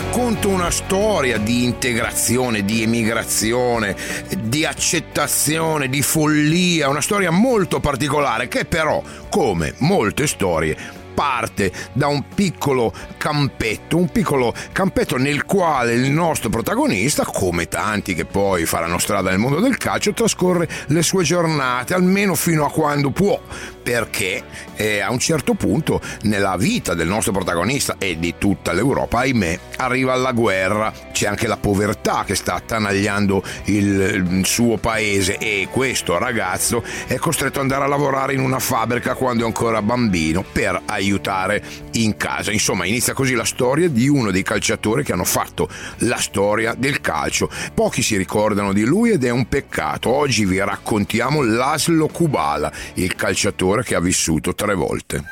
Racconto una storia di integrazione, di emigrazione, di accettazione, di follia, una storia molto particolare che però, come molte storie, parte da un piccolo campetto, un piccolo campetto nel quale il nostro protagonista, come tanti che poi faranno strada nel mondo del calcio, trascorre le sue giornate, almeno fino a quando può, perché eh, a un certo punto nella vita del nostro protagonista e di tutta l'Europa, ahimè, arriva la guerra, c'è anche la povertà che sta attanagliando il, suo paese e questo ragazzo è costretto ad andare a lavorare in una fabbrica quando è ancora bambino per aiutare in casa. Insomma, inizia così la storia di uno dei calciatori che hanno fatto la storia del calcio. Pochi si ricordano di lui ed è un peccato. Oggi vi raccontiamo Laszlo Kubala, il calciatore che ha vissuto tre volte.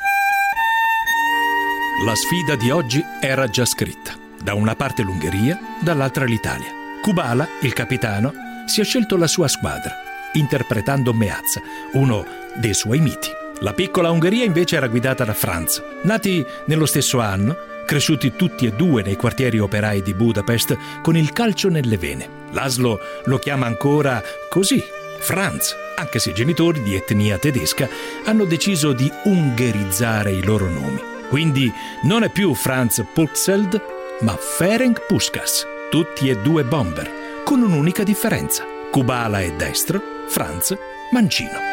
La sfida di oggi era già scritta. Da una parte l'Ungheria, dall'altra l'Italia. Kubala, il capitano, si è scelto la sua squadra, interpretando Meazza, uno dei suoi miti. La piccola Ungheria invece era guidata da Franz. Nati nello stesso anno, cresciuti tutti e due nei quartieri operai di Budapest con il calcio nelle vene. Laszlo lo chiama ancora così, Franz, anche se i genitori di etnia tedesca hanno deciso di ungherizzare i loro nomi. Quindi non è più Franz Pulkseld, ma Ferenc Puskas, tutti e due bomber, con un'unica differenza. Kubala è destro, Franz mancino.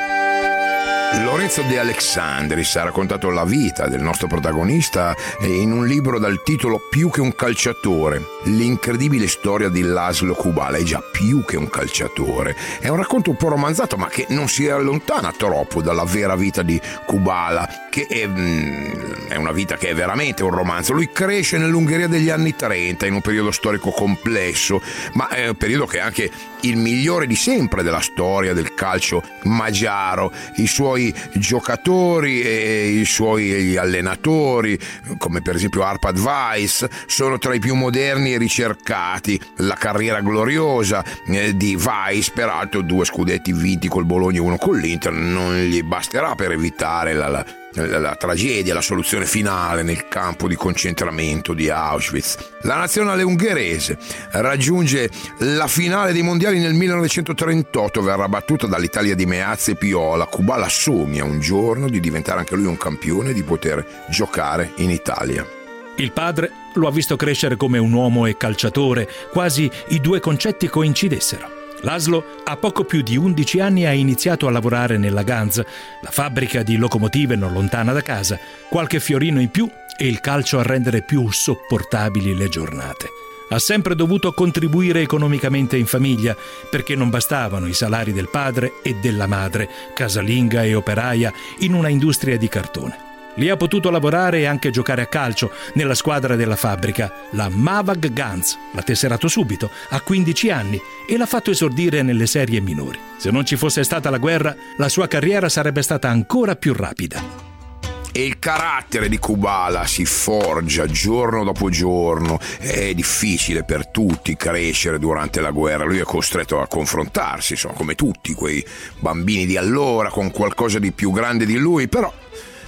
Lorenzo De Alexandris ha raccontato la vita del nostro protagonista in un libro dal titolo Più che un calciatore, l'incredibile storia di Laszlo Kubala, è già più che un calciatore. È un racconto un po' romanzato ma che non si allontana troppo dalla vera vita di Kubala, che è, mm, è una vita che è veramente un romanzo. Lui cresce nell'Ungheria degli anni 30 in un periodo storico complesso, ma è un periodo che è anche il migliore di sempre della storia del calcio magiaro. I suoi giocatori e i suoi allenatori, come per esempio Arpad Weiss, sono tra i più moderni e ricercati. La carriera gloriosa eh, di Weiss, peraltro due scudetti vinti col Bologna e uno con l'Inter, non gli basterà per evitare la, la la, la tragedia, la soluzione finale nel campo di concentramento di Auschwitz. La nazionale ungherese raggiunge la finale dei mondiali nel 1938, verrà battuta dall'Italia di Meazza e Piola. Kubala sogna un giorno di diventare anche lui un campione e di poter giocare in Italia. Il padre lo ha visto crescere come un uomo e calciatore, quasi i due concetti coincidessero. Laszlo a poco più di 11 anni ha iniziato a lavorare nella Ganz, la fabbrica di locomotive non lontana da casa, qualche fiorino in più e il calcio a rendere più sopportabili le giornate. Ha sempre dovuto contribuire economicamente in famiglia perché non bastavano i salari del padre e della madre, casalinga e operaia, in una industria di cartone. Lì ha potuto lavorare e anche giocare a calcio nella squadra della fabbrica, la Mavag Gans. L'ha tesserato subito, a 15 anni, e l'ha fatto esordire nelle serie minori. Se non ci fosse stata la guerra, la sua carriera sarebbe stata ancora più rapida. E il carattere di Kubala si forgia giorno dopo giorno. È difficile per tutti crescere durante la guerra. Lui è costretto a confrontarsi, insomma, come tutti quei bambini di allora, con qualcosa di più grande di lui, però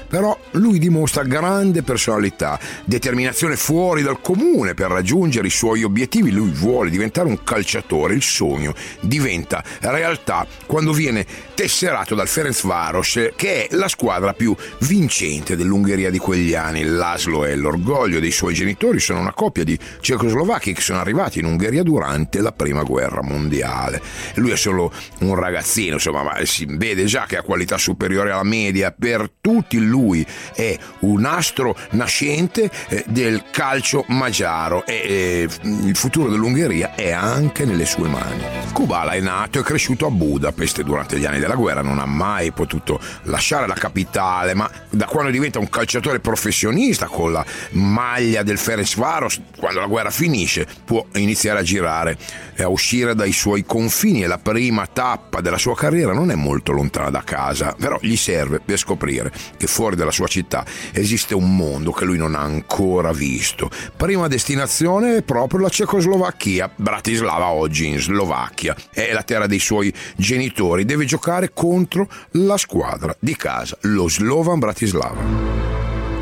però lui dimostra grande personalità, determinazione fuori dal comune per raggiungere i suoi obiettivi. Lui vuole diventare un calciatore, il sogno diventa realtà quando viene tesserato dal Ferencvaros, che è la squadra più vincente dell'Ungheria di quegli anni. L'Aslo e l'orgoglio dei suoi genitori sono una coppia di cecoslovacchi che sono arrivati in Ungheria durante la prima guerra mondiale. Lui è solo un ragazzino, insomma, ma si vede già che ha qualità superiore alla media per tutti. Lui è un astro nascente eh, del calcio magiaro e eh, il futuro dell'Ungheria è anche nelle sue mani. Kubala è nato e cresciuto a Budapest durante gli anni della guerra non ha mai potuto lasciare la capitale, ma da quando diventa un calciatore professionista con la maglia del Ferencvaros, quando la guerra finisce, può iniziare a girare e a uscire dai suoi confini e la prima tappa della sua carriera non è molto lontana da casa, però gli serve per scoprire che fuori dalla sua città esiste un mondo che lui non ha ancora visto. Prima destinazione è proprio la Cecoslovacchia, Bratislava oggi in Slovacchia, è la terra dei suoi genitori, deve giocare giocare contro la squadra di casa, lo Slovan Bratislava.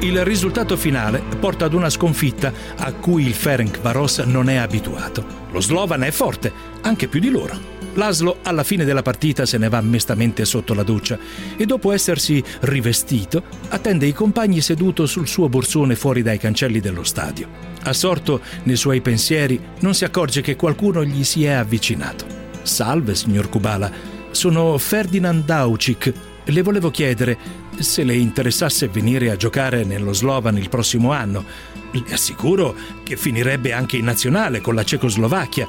Il risultato finale porta ad una sconfitta a cui il Ferenc Varos non è abituato. Lo Slovan è forte, anche più di loro. Laszlo alla fine della partita se ne va mestamente sotto la doccia e dopo essersi rivestito attende i compagni seduto sul suo borsone fuori dai cancelli dello stadio. Assorto nei suoi pensieri non si accorge che qualcuno gli si è avvicinato. Salve, signor Kubala, sono Ferdinand Daucic. Le volevo chiedere se le interessasse venire a giocare nello Slovan il prossimo anno. Le assicuro che finirebbe anche in nazionale con la Cecoslovacchia.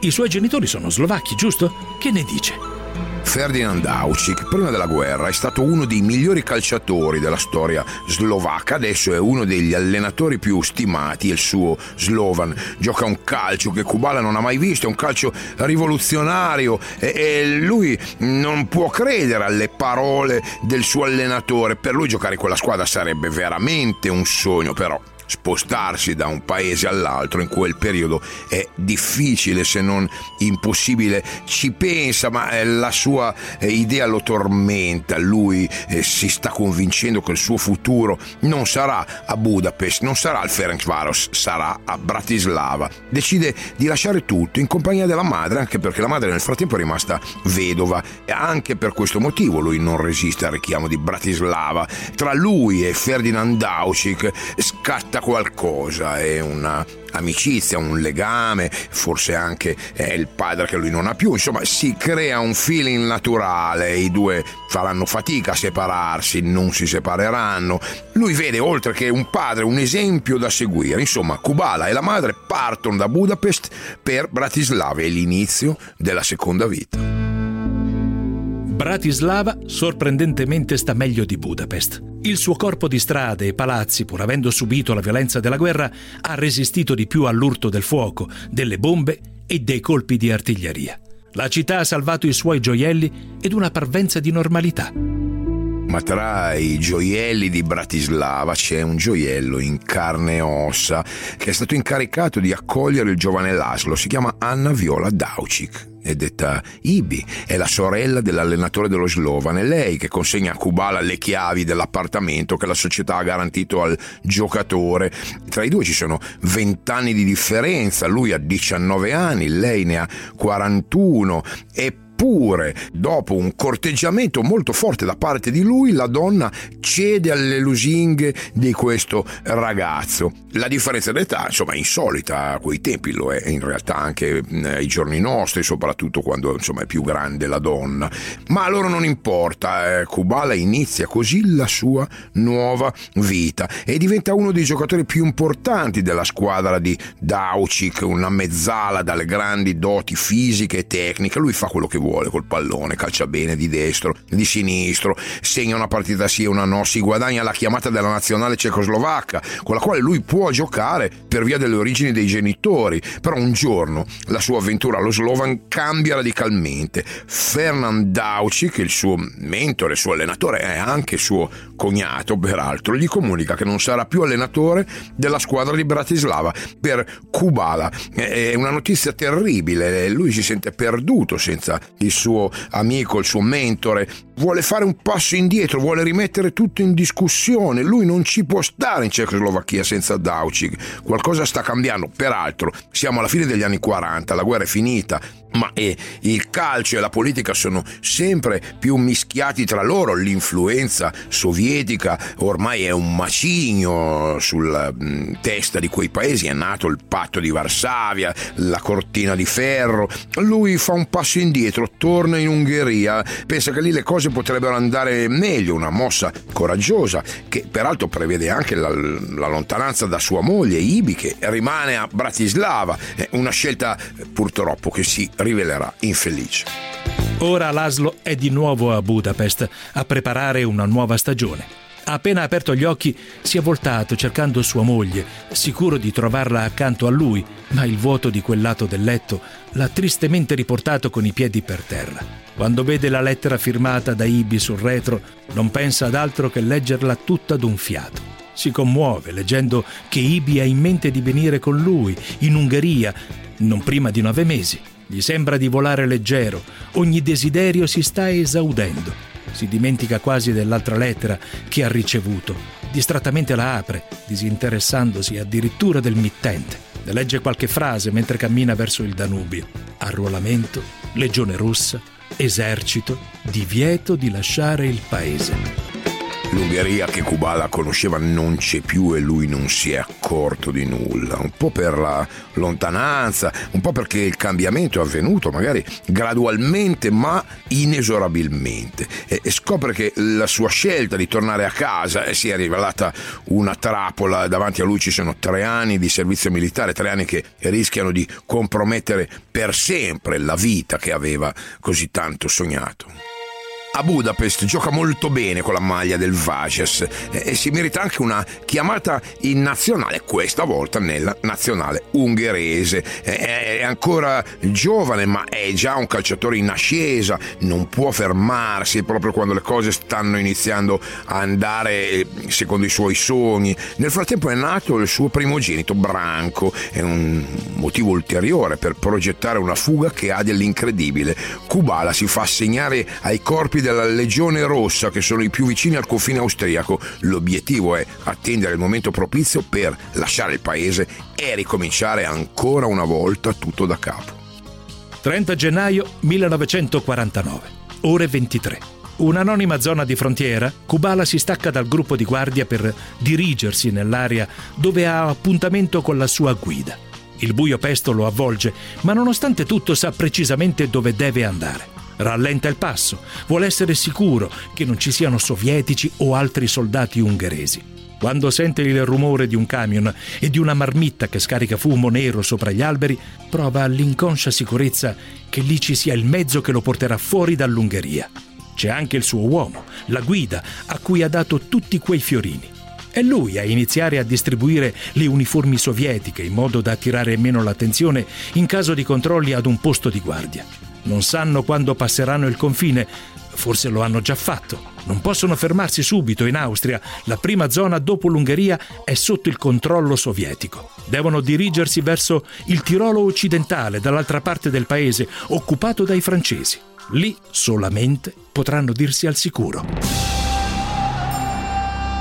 I suoi genitori sono slovacchi, giusto? Che ne dice? Ferdinand Aucic, prima della guerra, è stato uno dei migliori calciatori della storia slovacca, adesso è uno degli allenatori più stimati, il suo Slovan. Gioca un calcio che Kubala non ha mai visto, è un calcio rivoluzionario e, e lui non può credere alle parole del suo allenatore. Per lui giocare in quella squadra sarebbe veramente un sogno, però spostarsi da un paese all'altro in quel periodo è difficile se non impossibile. Ci pensa, ma eh, la sua eh, idea lo tormenta. Lui eh, si sta convincendo che il suo futuro non sarà a Budapest, non sarà al Ferencváros, sarà a Bratislava. Decide di lasciare tutto in compagnia della madre, anche perché la madre nel frattempo è rimasta vedova e anche per questo motivo lui non resiste al richiamo di Bratislava. Tra lui e Ferdinand Daucic scatta diventa qualcosa, è una amicizia, un legame, forse anche è il padre che lui non ha più, insomma si crea un feeling naturale, i due faranno fatica a separarsi, non si separeranno. Lui vede oltre che un padre un esempio da seguire, insomma Kubala e la madre partono da Budapest per Bratislava, è l'inizio della seconda vita. Bratislava sorprendentemente sta meglio di Budapest. Il suo corpo di strade e palazzi, pur avendo subito la violenza della guerra, ha resistito di più all'urto del fuoco, delle bombe e dei colpi di artiglieria. La città ha salvato i suoi gioielli ed una parvenza di normalità. Ma tra i gioielli di Bratislava c'è un gioiello in carne e ossa che è stato incaricato di accogliere il giovane Laszlo. Si chiama Anna Viola Daucic è detta Ibi, è la sorella dell'allenatore dello Slovan, è lei che consegna a Kubala le chiavi dell'appartamento che la società ha garantito al giocatore. Tra i due ci sono 20 anni di differenza, lui ha 19 anni, lei ne ha 41 e Eppure, dopo un corteggiamento molto forte da parte di lui, la donna cede alle lusinghe di questo ragazzo. La differenza d'età, insomma, è insolita a quei tempi, lo è in realtà anche ai giorni nostri, soprattutto quando insomma, è più grande la donna. Ma a loro non importa, eh, Kubala inizia così la sua nuova vita e diventa uno dei giocatori più importanti della squadra di Daucic, una mezzala dalle grandi doti fisiche e tecniche. Lui fa quello che vuole vuole col pallone, calcia bene di destro, di sinistro, segna una partita sì e una no, si guadagna la chiamata della nazionale cecoslovacca, con la quale lui può giocare per via delle origini dei genitori, però un giorno la sua avventura allo Slovan cambia radicalmente. Fernand Daucic, il suo mentore, il suo allenatore, è anche suo cognato peraltro, gli comunica che non sarà più allenatore della squadra di Bratislava per Kubala. È una notizia terribile, lui si sente perduto senza il suo amico, il suo mentore, vuole fare un passo indietro, vuole rimettere tutto in discussione. Lui non ci può stare in Cecoslovacchia senza Daucic. Qualcosa sta cambiando. Peraltro, siamo alla fine degli anni 40, la guerra è finita, ma eh, il calcio e la politica sono sempre più mischiati tra loro. L'influenza sovietica ormai è un macigno sulla mm, testa di quei paesi. È nato il patto di Varsavia, la cortina di ferro. Lui fa un passo indietro, torna in Ungheria, pensa che lì le cose potrebbero andare meglio. Una mossa coraggiosa che peraltro prevede anche la, la lontananza da sua moglie Ibi che rimane a Bratislava. Una scelta purtroppo che si rivelerà infelice. Ora Laszlo è di nuovo a Budapest a preparare una nuova stagione. Appena aperto gli occhi si è voltato cercando sua moglie, sicuro di trovarla accanto a lui, ma il vuoto di quel lato del letto l'ha tristemente riportato con i piedi per terra. Quando vede la lettera firmata da Ibi sul retro, non pensa ad altro che leggerla tutta d'un fiato. Si commuove leggendo che Ibi ha in mente di venire con lui in Ungheria, non prima di nove mesi. Gli sembra di volare leggero, ogni desiderio si sta esaudendo. Si dimentica quasi dell'altra lettera che ha ricevuto. Distrattamente la apre, disinteressandosi addirittura del mittente. Ne legge qualche frase mentre cammina verso il Danubio. Arruolamento, legione russa, esercito, divieto di lasciare il paese. L'Ungheria che Kubala conosceva non c'è più e lui non si è accorto di nulla, un po' per la lontananza, un po' perché il cambiamento è avvenuto magari gradualmente ma inesorabilmente. E, scopre che la sua scelta di tornare a casa eh, si è rivelata una trappola, davanti a lui ci sono tre anni di servizio militare, tre anni che rischiano di compromettere per sempre la vita che aveva così tanto sognato a Budapest gioca molto bene con la maglia del Vages e si merita anche una chiamata in nazionale, questa volta nella nazionale ungherese. È ancora giovane ma è già un calciatore in ascesa, non può fermarsi proprio quando le cose stanno iniziando a andare eh, secondo i suoi sogni. Nel frattempo è nato il suo primogenito Branco, è un motivo ulteriore per progettare una fuga che ha dell'incredibile. Kubala si fa assegnare ai corpi della Legione Rossa, che sono i più vicini al confine austriaco. L'obiettivo è attendere il momento propizio per lasciare il paese e ricominciare ancora una volta tutto da capo. 30 gennaio 1949, ore 23. Un'anonima zona di frontiera, Kubala si stacca dal gruppo di guardia per dirigersi nell'area dove ha appuntamento con la sua guida. Il buio pesto lo avvolge, ma nonostante tutto sa precisamente dove deve andare. Rallenta il passo, vuole essere sicuro che non ci siano sovietici o altri soldati ungheresi. Quando sente il rumore di un camion e di una marmitta che scarica fumo nero sopra gli alberi, prova l'inconscia sicurezza che lì ci sia il mezzo che lo porterà fuori dall'Ungheria. C'è anche il suo uomo, la guida, a cui ha dato tutti quei fiorini. È lui a iniziare a distribuire le uniformi sovietiche in modo da attirare meno l'attenzione in caso di controlli ad un posto di guardia. Non sanno quando passeranno il confine, forse lo hanno già fatto. Non possono fermarsi subito in Austria. La prima zona dopo l'Ungheria è sotto il controllo sovietico. Devono dirigersi verso il Tirolo occidentale, dall'altra parte del paese, occupato dai francesi. Lì solamente potranno dirsi al sicuro.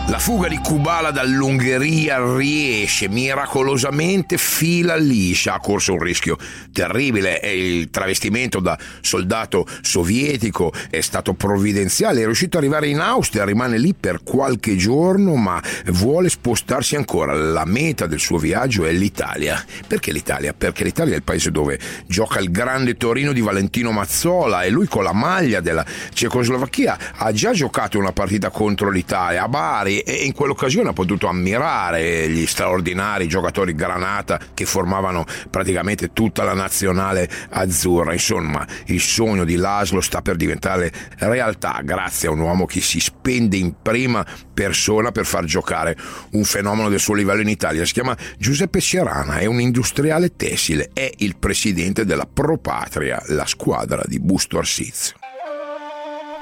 La fuga di Kubala dall'Ungheria riesce miracolosamente fila liscia. Ha corso un rischio terribile e il travestimento da soldato sovietico è stato provvidenziale. È riuscito ad arrivare in Austria, rimane lì per qualche giorno, ma vuole spostarsi ancora. La meta del suo viaggio è l'Italia. Perché l'Italia? Perché l'Italia è il paese dove gioca il grande Torino di Valentino Mazzola e lui con la maglia della Cecoslovacchia ha già giocato una partita contro l'Italia a Bari e in quell'occasione ha potuto ammirare gli straordinari giocatori granata che formavano praticamente tutta la nazionale azzurra. Insomma, il sogno di Laszlo sta per diventare realtà grazie a un uomo che si spende in prima persona per far giocare un fenomeno del suo livello in Italia. Si chiama Giuseppe Cerana, è un industriale tessile, è il presidente della Pro Patria, la squadra di Busto Arsizio.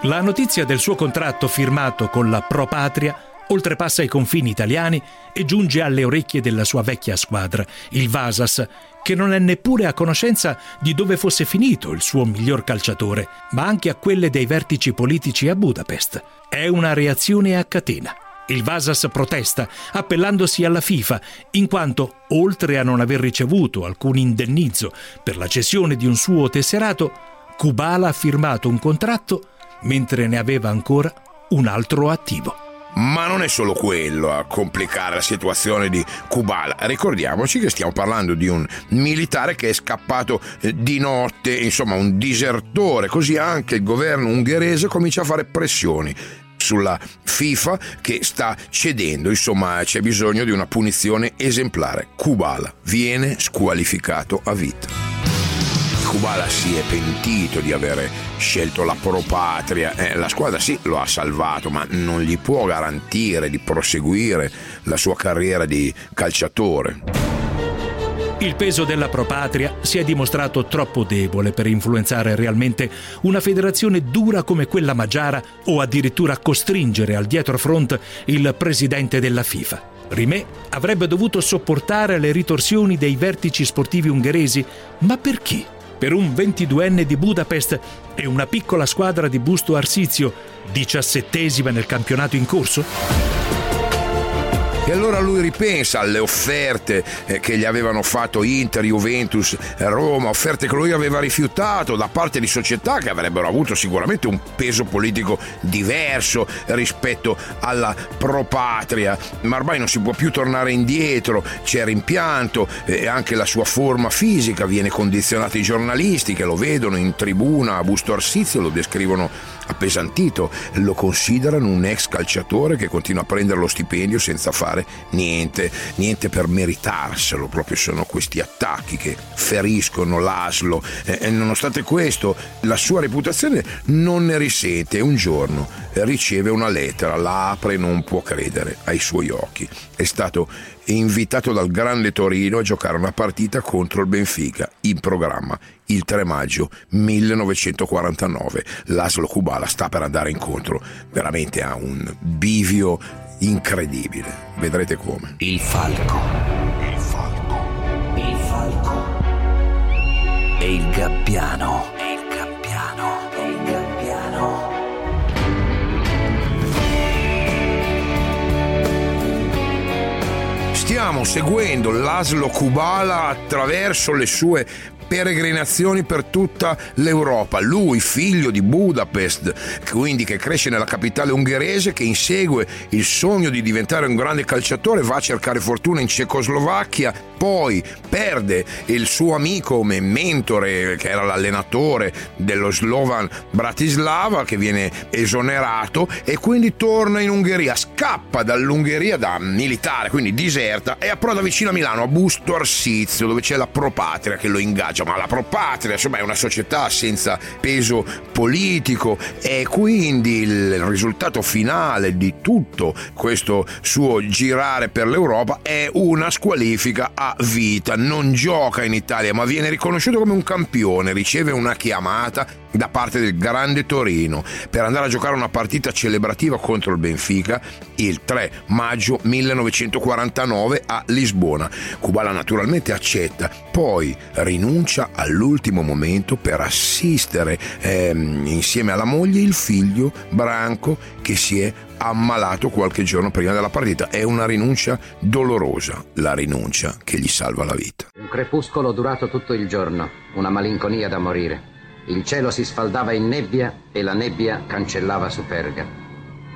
La notizia del suo contratto firmato con la Pro Patria oltrepassa i confini italiani e giunge alle orecchie della sua vecchia squadra, il Vasas, che non è neppure a conoscenza di dove fosse finito il suo miglior calciatore, ma anche a quelle dei vertici politici a Budapest. È una reazione a catena. Il Vasas protesta, appellandosi alla FIFA, in quanto, oltre a non aver ricevuto alcun indennizzo per la cessione di un suo tesserato, Kubala ha firmato un contratto mentre ne aveva ancora un altro attivo. Ma non è solo quello a complicare la situazione di Kubala. Ricordiamoci che stiamo parlando di un militare che è scappato eh, di notte, insomma un disertore, così anche il governo ungherese comincia a fare pressioni sulla FIFA che sta cedendo, insomma c'è bisogno di una punizione esemplare. Kubala viene squalificato a vita. Kubala si è pentito di aver scelto la propatria. Eh, la squadra sì lo ha salvato, ma non gli può garantire di proseguire la sua carriera di calciatore. Il peso della propatria si è dimostrato troppo debole per influenzare realmente una federazione dura come quella magiara o addirittura costringere al dietro front il presidente della FIFA. Rimè avrebbe dovuto sopportare le ritorsioni dei vertici sportivi ungheresi, ma per chi? Per un 22enne di Budapest e una piccola squadra di Busto Arsizio diciassettesima nel campionato in corso? E allora lui ripensa alle offerte eh, che gli avevano fatto Inter, Juventus, Roma, offerte che lui aveva rifiutato da parte di società che avrebbero avuto sicuramente un peso politico diverso rispetto alla propatria, ma ormai non si può più tornare indietro, c'è rimpianto e anche la sua forma fisica viene condizionata. I giornalisti che lo vedono in tribuna a Busto Arsizio, lo descrivono appesantito, lo considerano un ex calciatore che continua a prendere lo stipendio senza fare niente, niente per meritarselo, proprio sono questi attacchi che feriscono l'aslo. E nonostante questo la sua reputazione non ne risente. Un giorno riceve una lettera, la apre e non può credere ai suoi occhi. È stato invitato dal Grande Torino a giocare una partita contro il Benfica in programma il 3 maggio 1949. Laszlo Kubala sta per andare incontro veramente a un bivio incredibile. Vedrete come. Il falco. Il falco. Il falco. E il gabbiano. Stiamo seguendo l'Aslo Kubala attraverso le sue peregrinazioni per tutta l'Europa. Lui, figlio di Budapest, quindi che cresce nella capitale ungherese, che insegue il sogno di diventare un grande calciatore, va a cercare fortuna in Cecoslovacchia, poi perde il suo amico come mentore, che era l'allenatore dello Slovan Bratislava, che viene esonerato e quindi torna in Ungheria, scappa dall'Ungheria da militare, quindi diserta e approda vicino a Milano, a Busto Arsizio, dove c'è la Propatria che lo ingaggia ma la Propatria insomma è una società senza peso politico e quindi il risultato finale di tutto questo suo girare per l'Europa è una squalifica a vita. Non gioca in Italia ma viene riconosciuto come un campione, riceve una chiamata da parte del Grande Torino per andare a giocare una partita celebrativa contro il Benfica il 3 maggio 1949 a Lisbona. Kubala naturalmente accetta, poi rinuncia all'ultimo momento per assistere ehm, insieme alla moglie il figlio Branco che si è ammalato qualche giorno prima della partita. È una rinuncia dolorosa, la rinuncia che gli salva la vita. Un crepuscolo durato tutto il giorno, una malinconia da morire. Il cielo si sfaldava in nebbia e la nebbia cancellava Superga.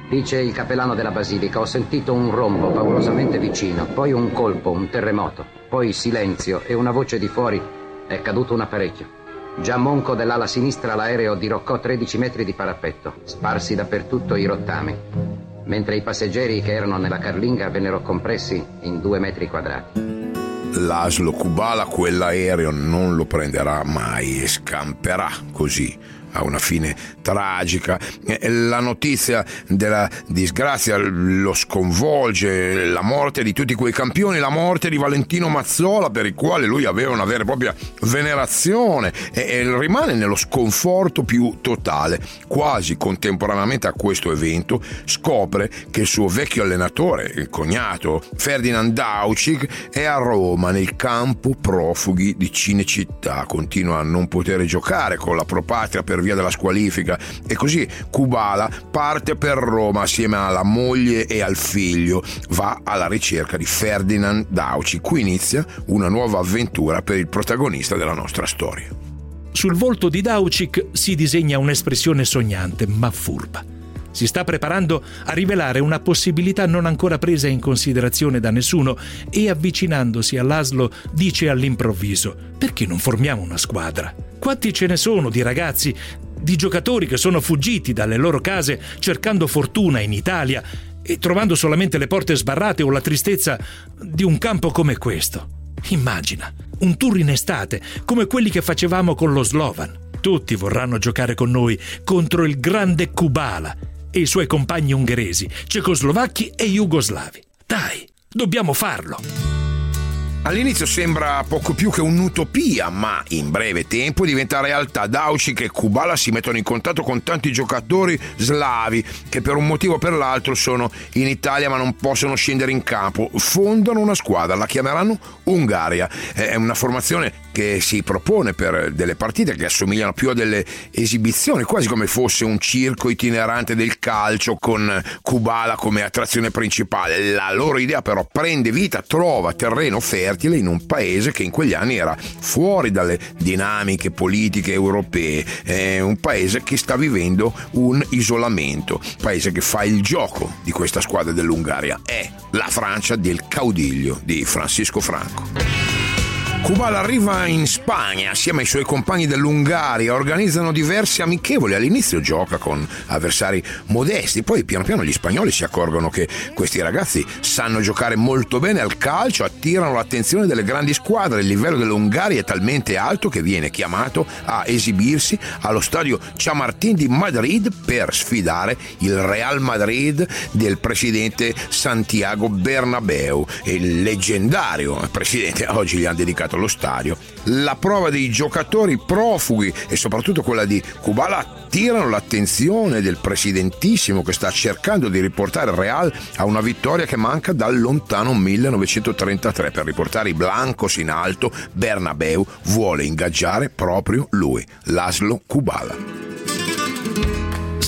Dice il capellano della basilica, ho sentito un rombo paurosamente vicino, poi un colpo, un terremoto, poi silenzio e una voce di fuori, è caduto un apparecchio. Già monco dell'ala sinistra l'aereo diroccò 13 metri di parapetto, sparsi dappertutto i rottami, mentre i passeggeri che erano nella carlinga vennero compressi in due metri quadrati. Laszlo Kubala quell'aereo non lo prenderà mai e scamperà così a una fine tragica. La notizia della disgrazia lo sconvolge, la morte di tutti quei campioni, la morte di Valentino Mazzola per il quale lui aveva una vera e propria venerazione e, rimane nello sconforto più totale. Quasi contemporaneamente a questo evento scopre che il suo vecchio allenatore, il cognato Ferdinand Daucic, è a Roma nel campo profughi di Cinecittà, continua a non poter giocare con la propatria per via della squalifica e così Kubala parte per Roma assieme alla moglie e al figlio, va alla ricerca di Ferdinand Dauci. Qui inizia una nuova avventura per il protagonista della nostra storia. Sul volto di Daucic si disegna un'espressione sognante ma furba. Si sta preparando a rivelare una possibilità non ancora presa in considerazione da nessuno e avvicinandosi all'Aslo dice all'improvviso: Perché non formiamo una squadra? Quanti ce ne sono di ragazzi, di giocatori che sono fuggiti dalle loro case cercando fortuna in Italia e trovando solamente le porte sbarrate o la tristezza di un campo come questo? Immagina, un tour in estate, come quelli che facevamo con lo Slovan. Tutti vorranno giocare con noi contro il grande Kubala e i suoi compagni ungheresi, cecoslovacchi e jugoslavi. Dai, dobbiamo farlo! All'inizio sembra poco più che un'utopia, ma in breve tempo diventa realtà. Daucic e Kubala si mettono in contatto con tanti giocatori slavi che per un motivo o per l'altro sono in Italia ma non possono scendere in campo. Fondano una squadra, la chiameranno Ungaria. È una formazione che si propone per delle partite che assomigliano più a delle esibizioni, quasi come fosse un circo itinerante del calcio con Kubala come attrazione principale. La loro idea però prende vita, trova terreno fertile in un paese che in quegli anni era fuori dalle dinamiche politiche europee, è un paese che sta vivendo un isolamento, paese che fa il gioco di questa squadra dell'Ungaria, è la Francia del caudiglio di Francisco Franco. Kubala arriva in Spagna assieme ai suoi compagni dell'Ungaria, organizzano diversi amichevoli. All'inizio gioca con avversari modesti, poi piano piano gli spagnoli si accorgono che questi ragazzi sanno giocare molto bene al calcio, attirano l'attenzione delle grandi squadre. Il livello dell'Ungaria è talmente alto che viene chiamato a esibirsi allo stadio Chamartín di Madrid per sfidare il Real Madrid del presidente Santiago Bernabeu, il leggendario presidente. Oggi gli hanno dedicato allo stadio. La prova dei giocatori profughi e soprattutto quella di Kubala attirano l'attenzione del presidentissimo che sta cercando di riportare il Real a una vittoria che manca dal lontano 1933 per riportare i Blancos in alto. Bernabeu vuole ingaggiare proprio lui, Laszlo Kubala.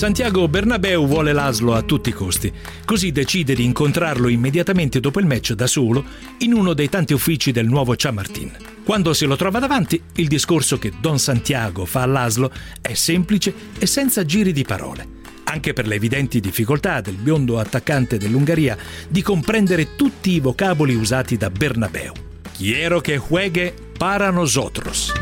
Santiago Bernabeu vuole Laszlo a tutti i costi, così decide di incontrarlo immediatamente dopo il match da solo in uno dei tanti uffici del nuovo Chamartin. Quando se lo trova davanti, il discorso che Don Santiago fa a Laszlo è semplice e senza giri di parole anche per le evidenti difficoltà del biondo attaccante dell'Ungheria di comprendere tutti i vocaboli usati da Bernabeu. Quiero que juegue para nosotros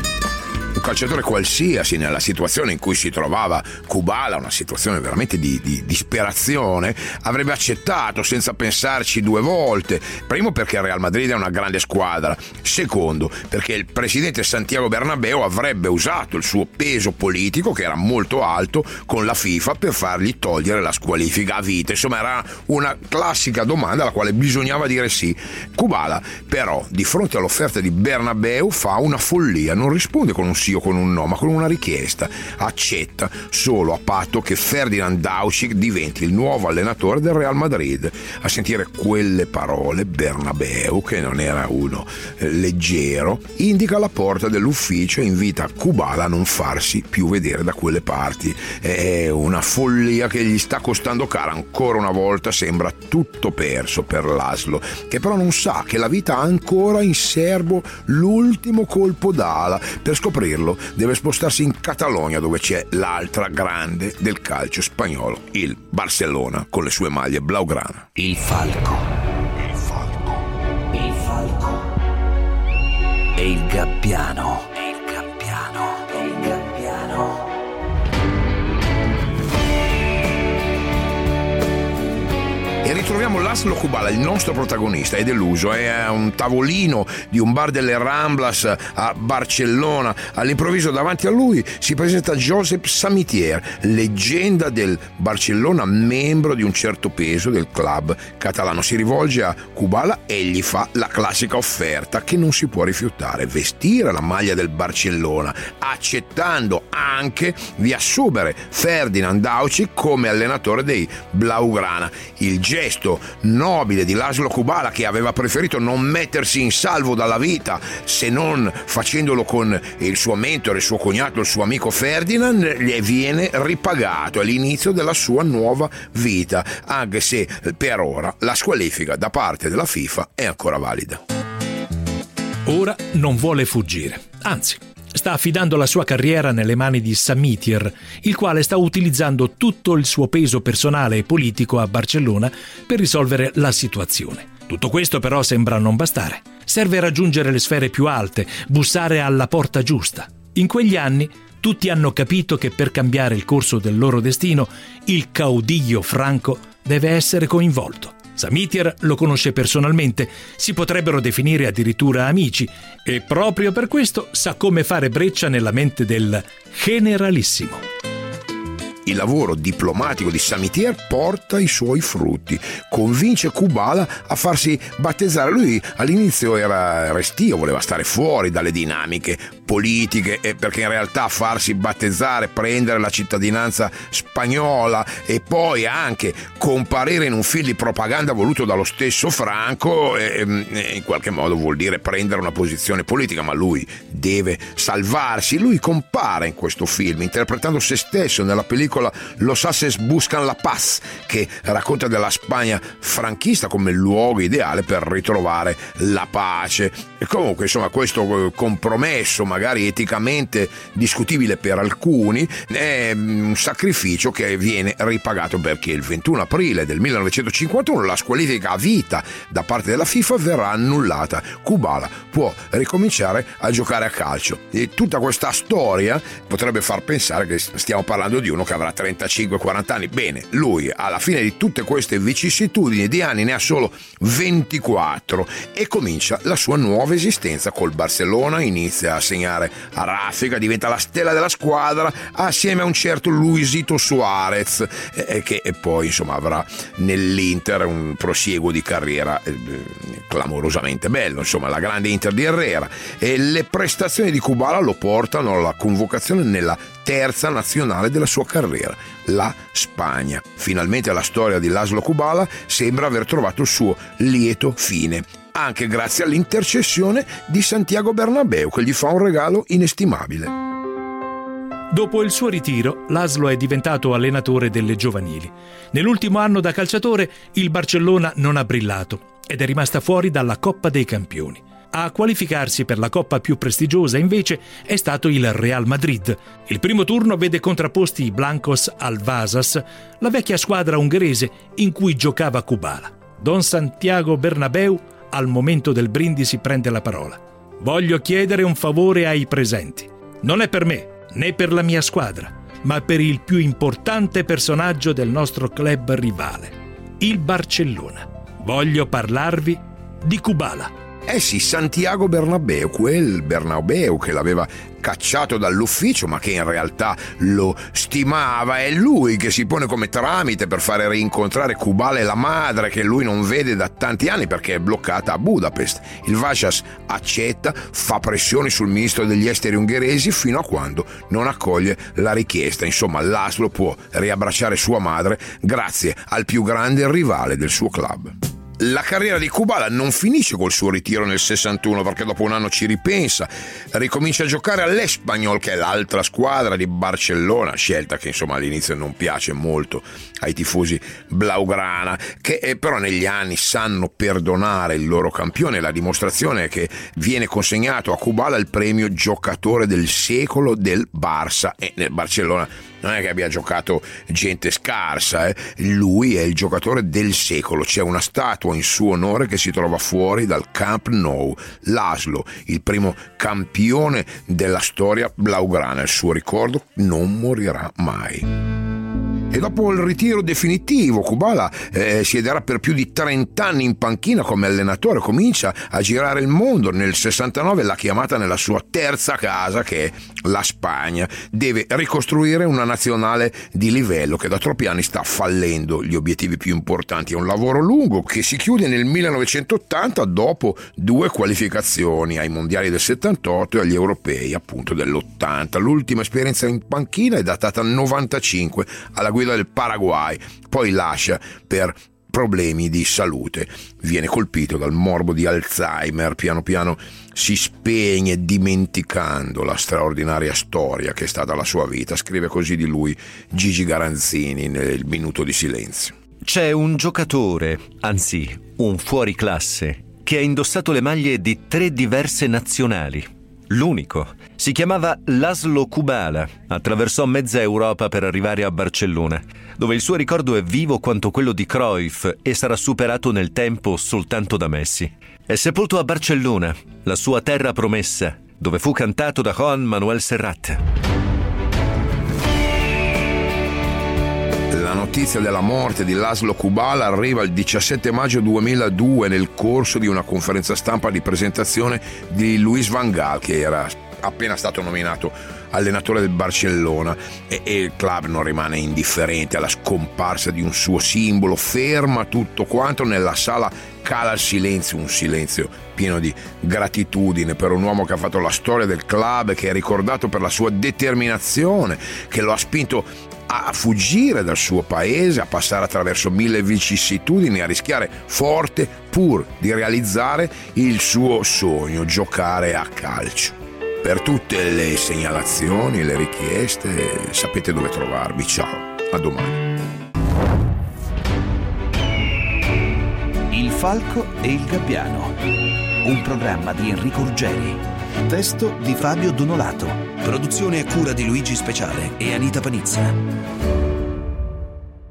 un calciatore qualsiasi nella situazione in cui si trovava Kubala, una situazione veramente di, di disperazione, avrebbe accettato senza pensarci due volte. Primo perché il Real Madrid è una grande squadra, secondo perché il presidente Santiago Bernabeu avrebbe usato il suo peso politico, che era molto alto, con la FIFA per fargli togliere la squalifica a vita. Insomma era una classica domanda alla quale bisognava dire sì. Kubala però di fronte all'offerta di Bernabeu fa una follia, non risponde con un sì o con un no, ma con una richiesta. Accetta solo a patto che Ferdinand Dauschik diventi il nuovo allenatore del Real Madrid. A sentire quelle parole, Bernabeu, che non era uno eh, leggero, indica la porta dell'ufficio e invita Kubala a non farsi più vedere da quelle parti. È una follia che gli sta costando cara. Ancora una volta sembra tutto perso per Laszlo, che però non sa che la vita ha ancora in serbo l'ultimo colpo d'ala per scoprirlo vederlo deve spostarsi in Catalogna dove c'è l'altra grande del calcio spagnolo, il Barcellona con le sue maglie blaugrana. Il falco. Il falco. Il falco. E il gabbiano. Ritroviamo Laszlo Kubala, il nostro protagonista, è deluso, è a un tavolino di un bar delle Ramblas a Barcellona. All'improvviso davanti a lui si presenta Josep Samitier, leggenda del Barcellona, membro di un certo peso del club catalano. Si rivolge a Kubala e gli fa la classica offerta che non si può rifiutare, vestire la maglia del Barcellona, accettando anche di assumere Ferdinand Dauci come allenatore dei Blaugrana. Il gesto nobile di Laszlo Kubala che aveva preferito non mettersi in salvo dalla vita se non facendolo con il suo mentore, il suo cognato, il suo amico Ferdinand, gli viene ripagato all'inizio della sua nuova vita, anche se per ora la squalifica da parte della FIFA è ancora valida. Ora non vuole fuggire, anzi sta affidando la sua carriera nelle mani di Samitier, il quale sta utilizzando tutto il suo peso personale e politico a Barcellona per risolvere la situazione. Tutto questo però sembra non bastare. Serve raggiungere le sfere più alte, bussare alla porta giusta. In quegli anni tutti hanno capito che per cambiare il corso del loro destino, il caudiglio franco deve essere coinvolto. Samitier lo conosce personalmente, si potrebbero definire addirittura amici. E proprio per questo sa come fare breccia nella mente del generalissimo il lavoro diplomatico di Samitier porta i suoi frutti. Convince Kubala a farsi battezzare. Lui all'inizio era restio, voleva stare fuori dalle dinamiche politiche, perché in realtà farsi battezzare, prendere la cittadinanza spagnola e poi anche comparire in un film di propaganda voluto dallo stesso Franco, in qualche modo vuol dire prendere una posizione politica, ma lui deve salvarsi. Lui compare in questo film interpretando se stesso nella pellicola Los Haces Buscan la Paz, che racconta della Spagna franchista come luogo ideale per ritrovare la pace. E comunque, insomma, questo eh, compromesso, magari eticamente discutibile per alcuni, è mm, un sacrificio che viene ripagato perché il 21 aprile del 1951 la squalifica a vita da parte della FIFA verrà annullata. Kubala può ricominciare a giocare a calcio. E tutta questa storia potrebbe far pensare che stiamo parlando di uno che avrà 35-40 anni. Bene, lui alla fine di tutte queste vicissitudini di anni ne ha solo 24 e comincia la sua nuova esistenza col Barcellona, inizia a segnare a raffica, diventa la stella della squadra assieme a un certo Luisito Suarez eh, che poi insomma avrà nell'Inter un prosieguo di carriera eh, clamorosamente bello, insomma la grande Inter di Herrera e le prestazioni di Kubala lo portano alla convocazione nella terza nazionale della sua carriera, la Spagna. Finalmente la storia di Laszlo Kubala sembra aver trovato il suo lieto fine, anche grazie all'intercessione di Santiago Bernabeu che gli fa un regalo inestimabile. Dopo il suo ritiro, Laszlo è diventato allenatore delle giovanili. Nell'ultimo anno da calciatore, il Barcellona non ha brillato ed è rimasta fuori dalla Coppa dei Campioni. A qualificarsi per la coppa più prestigiosa invece è stato il Real Madrid. Il primo turno vede contrapposti i Blancos al Vasas, la vecchia squadra ungherese in cui giocava Kubala. Don Santiago Bernabeu al momento del brindisi prende la parola. Voglio chiedere un favore ai presenti. Non è per me, né per la mia squadra, ma per il più importante personaggio del nostro club rivale, il Barcellona. Voglio parlarvi di Kubala. Eh sì, Santiago Bernabeu, quel Bernabeu che l'aveva cacciato dall'ufficio ma che in realtà lo stimava, è lui che si pone come tramite per fare rincontrare Kubala e la madre che lui non vede da tanti anni perché è bloccata a Budapest. Il Vasas accetta, fa pressioni sul ministro degli esteri ungheresi fino a quando non accoglie la richiesta. Insomma, Laszlo può riabbracciare sua madre grazie al più grande rivale del suo club la carriera di Kubala non finisce col suo ritiro nel 61 perché dopo un anno ci ripensa, ricomincia a giocare all'Espanyol che è l'altra squadra di Barcellona, scelta che insomma all'inizio non piace molto ai tifosi blaugrana, che eh, però negli anni sanno perdonare il loro campione, la dimostrazione è che viene consegnato a Kubala il premio giocatore del secolo del Barça e nel Barcellona non è che abbia giocato gente scarsa, eh? lui è il giocatore del secolo, c'è una statua in suo onore che si trova fuori dal Camp Nou, Laszlo, il primo campione della storia blaugrana, il suo ricordo non morirà mai. E dopo il ritiro definitivo, Kubala eh, siederà per più di 30 anni in panchina come allenatore, comincia a girare il mondo. Nel 69 l'ha chiamata nella sua terza casa, che è la Spagna. Deve ricostruire una nazionale di livello che da troppi anni sta fallendo gli obiettivi più importanti. È un lavoro lungo che si chiude nel 1980 dopo due qualificazioni ai mondiali del 78 e agli europei appunto dell'80. L'ultima esperienza in panchina è datata al 95 alla guida del Paraguay, poi lascia per problemi di salute. Viene colpito dal morbo di Alzheimer, piano piano si spegne dimenticando la straordinaria storia che è stata la sua vita. Scrive così di lui Gigi Garanzini nel Minuto di Silenzio. C'è un giocatore, anzi un fuoriclasse, che ha indossato le maglie di tre diverse nazionali l'unico. Si chiamava Laszlo Kubala, attraversò mezza Europa per arrivare a Barcellona, dove il suo ricordo è vivo quanto quello di Cruyff e sarà superato nel tempo soltanto da Messi. È sepolto a Barcellona, la sua terra promessa, dove fu cantato da Juan Manuel Serrat. La notizia della morte di Laszlo Kubala arriva il 17 maggio 2002 nel corso di una conferenza stampa di presentazione di Luis Van Gaal che era appena stato nominato allenatore del Barcellona e, e, il club non rimane indifferente alla scomparsa di un suo simbolo, ferma tutto quanto nella sala cala il silenzio, un silenzio pieno di gratitudine per un uomo che ha fatto la storia del club, che è ricordato per la sua determinazione, che lo ha spinto a fuggire dal suo paese, a passare attraverso mille vicissitudini, a rischiare forte pur di realizzare il suo sogno, giocare a calcio. Per tutte le segnalazioni, le richieste, sapete dove trovarmi. Ciao, a domani. Falco e il gabbiano. Un programma di Enrico Ruggeri. Testo di Fabio Donolato. Produzione a cura di Luigi Speciale e Anita Panizza.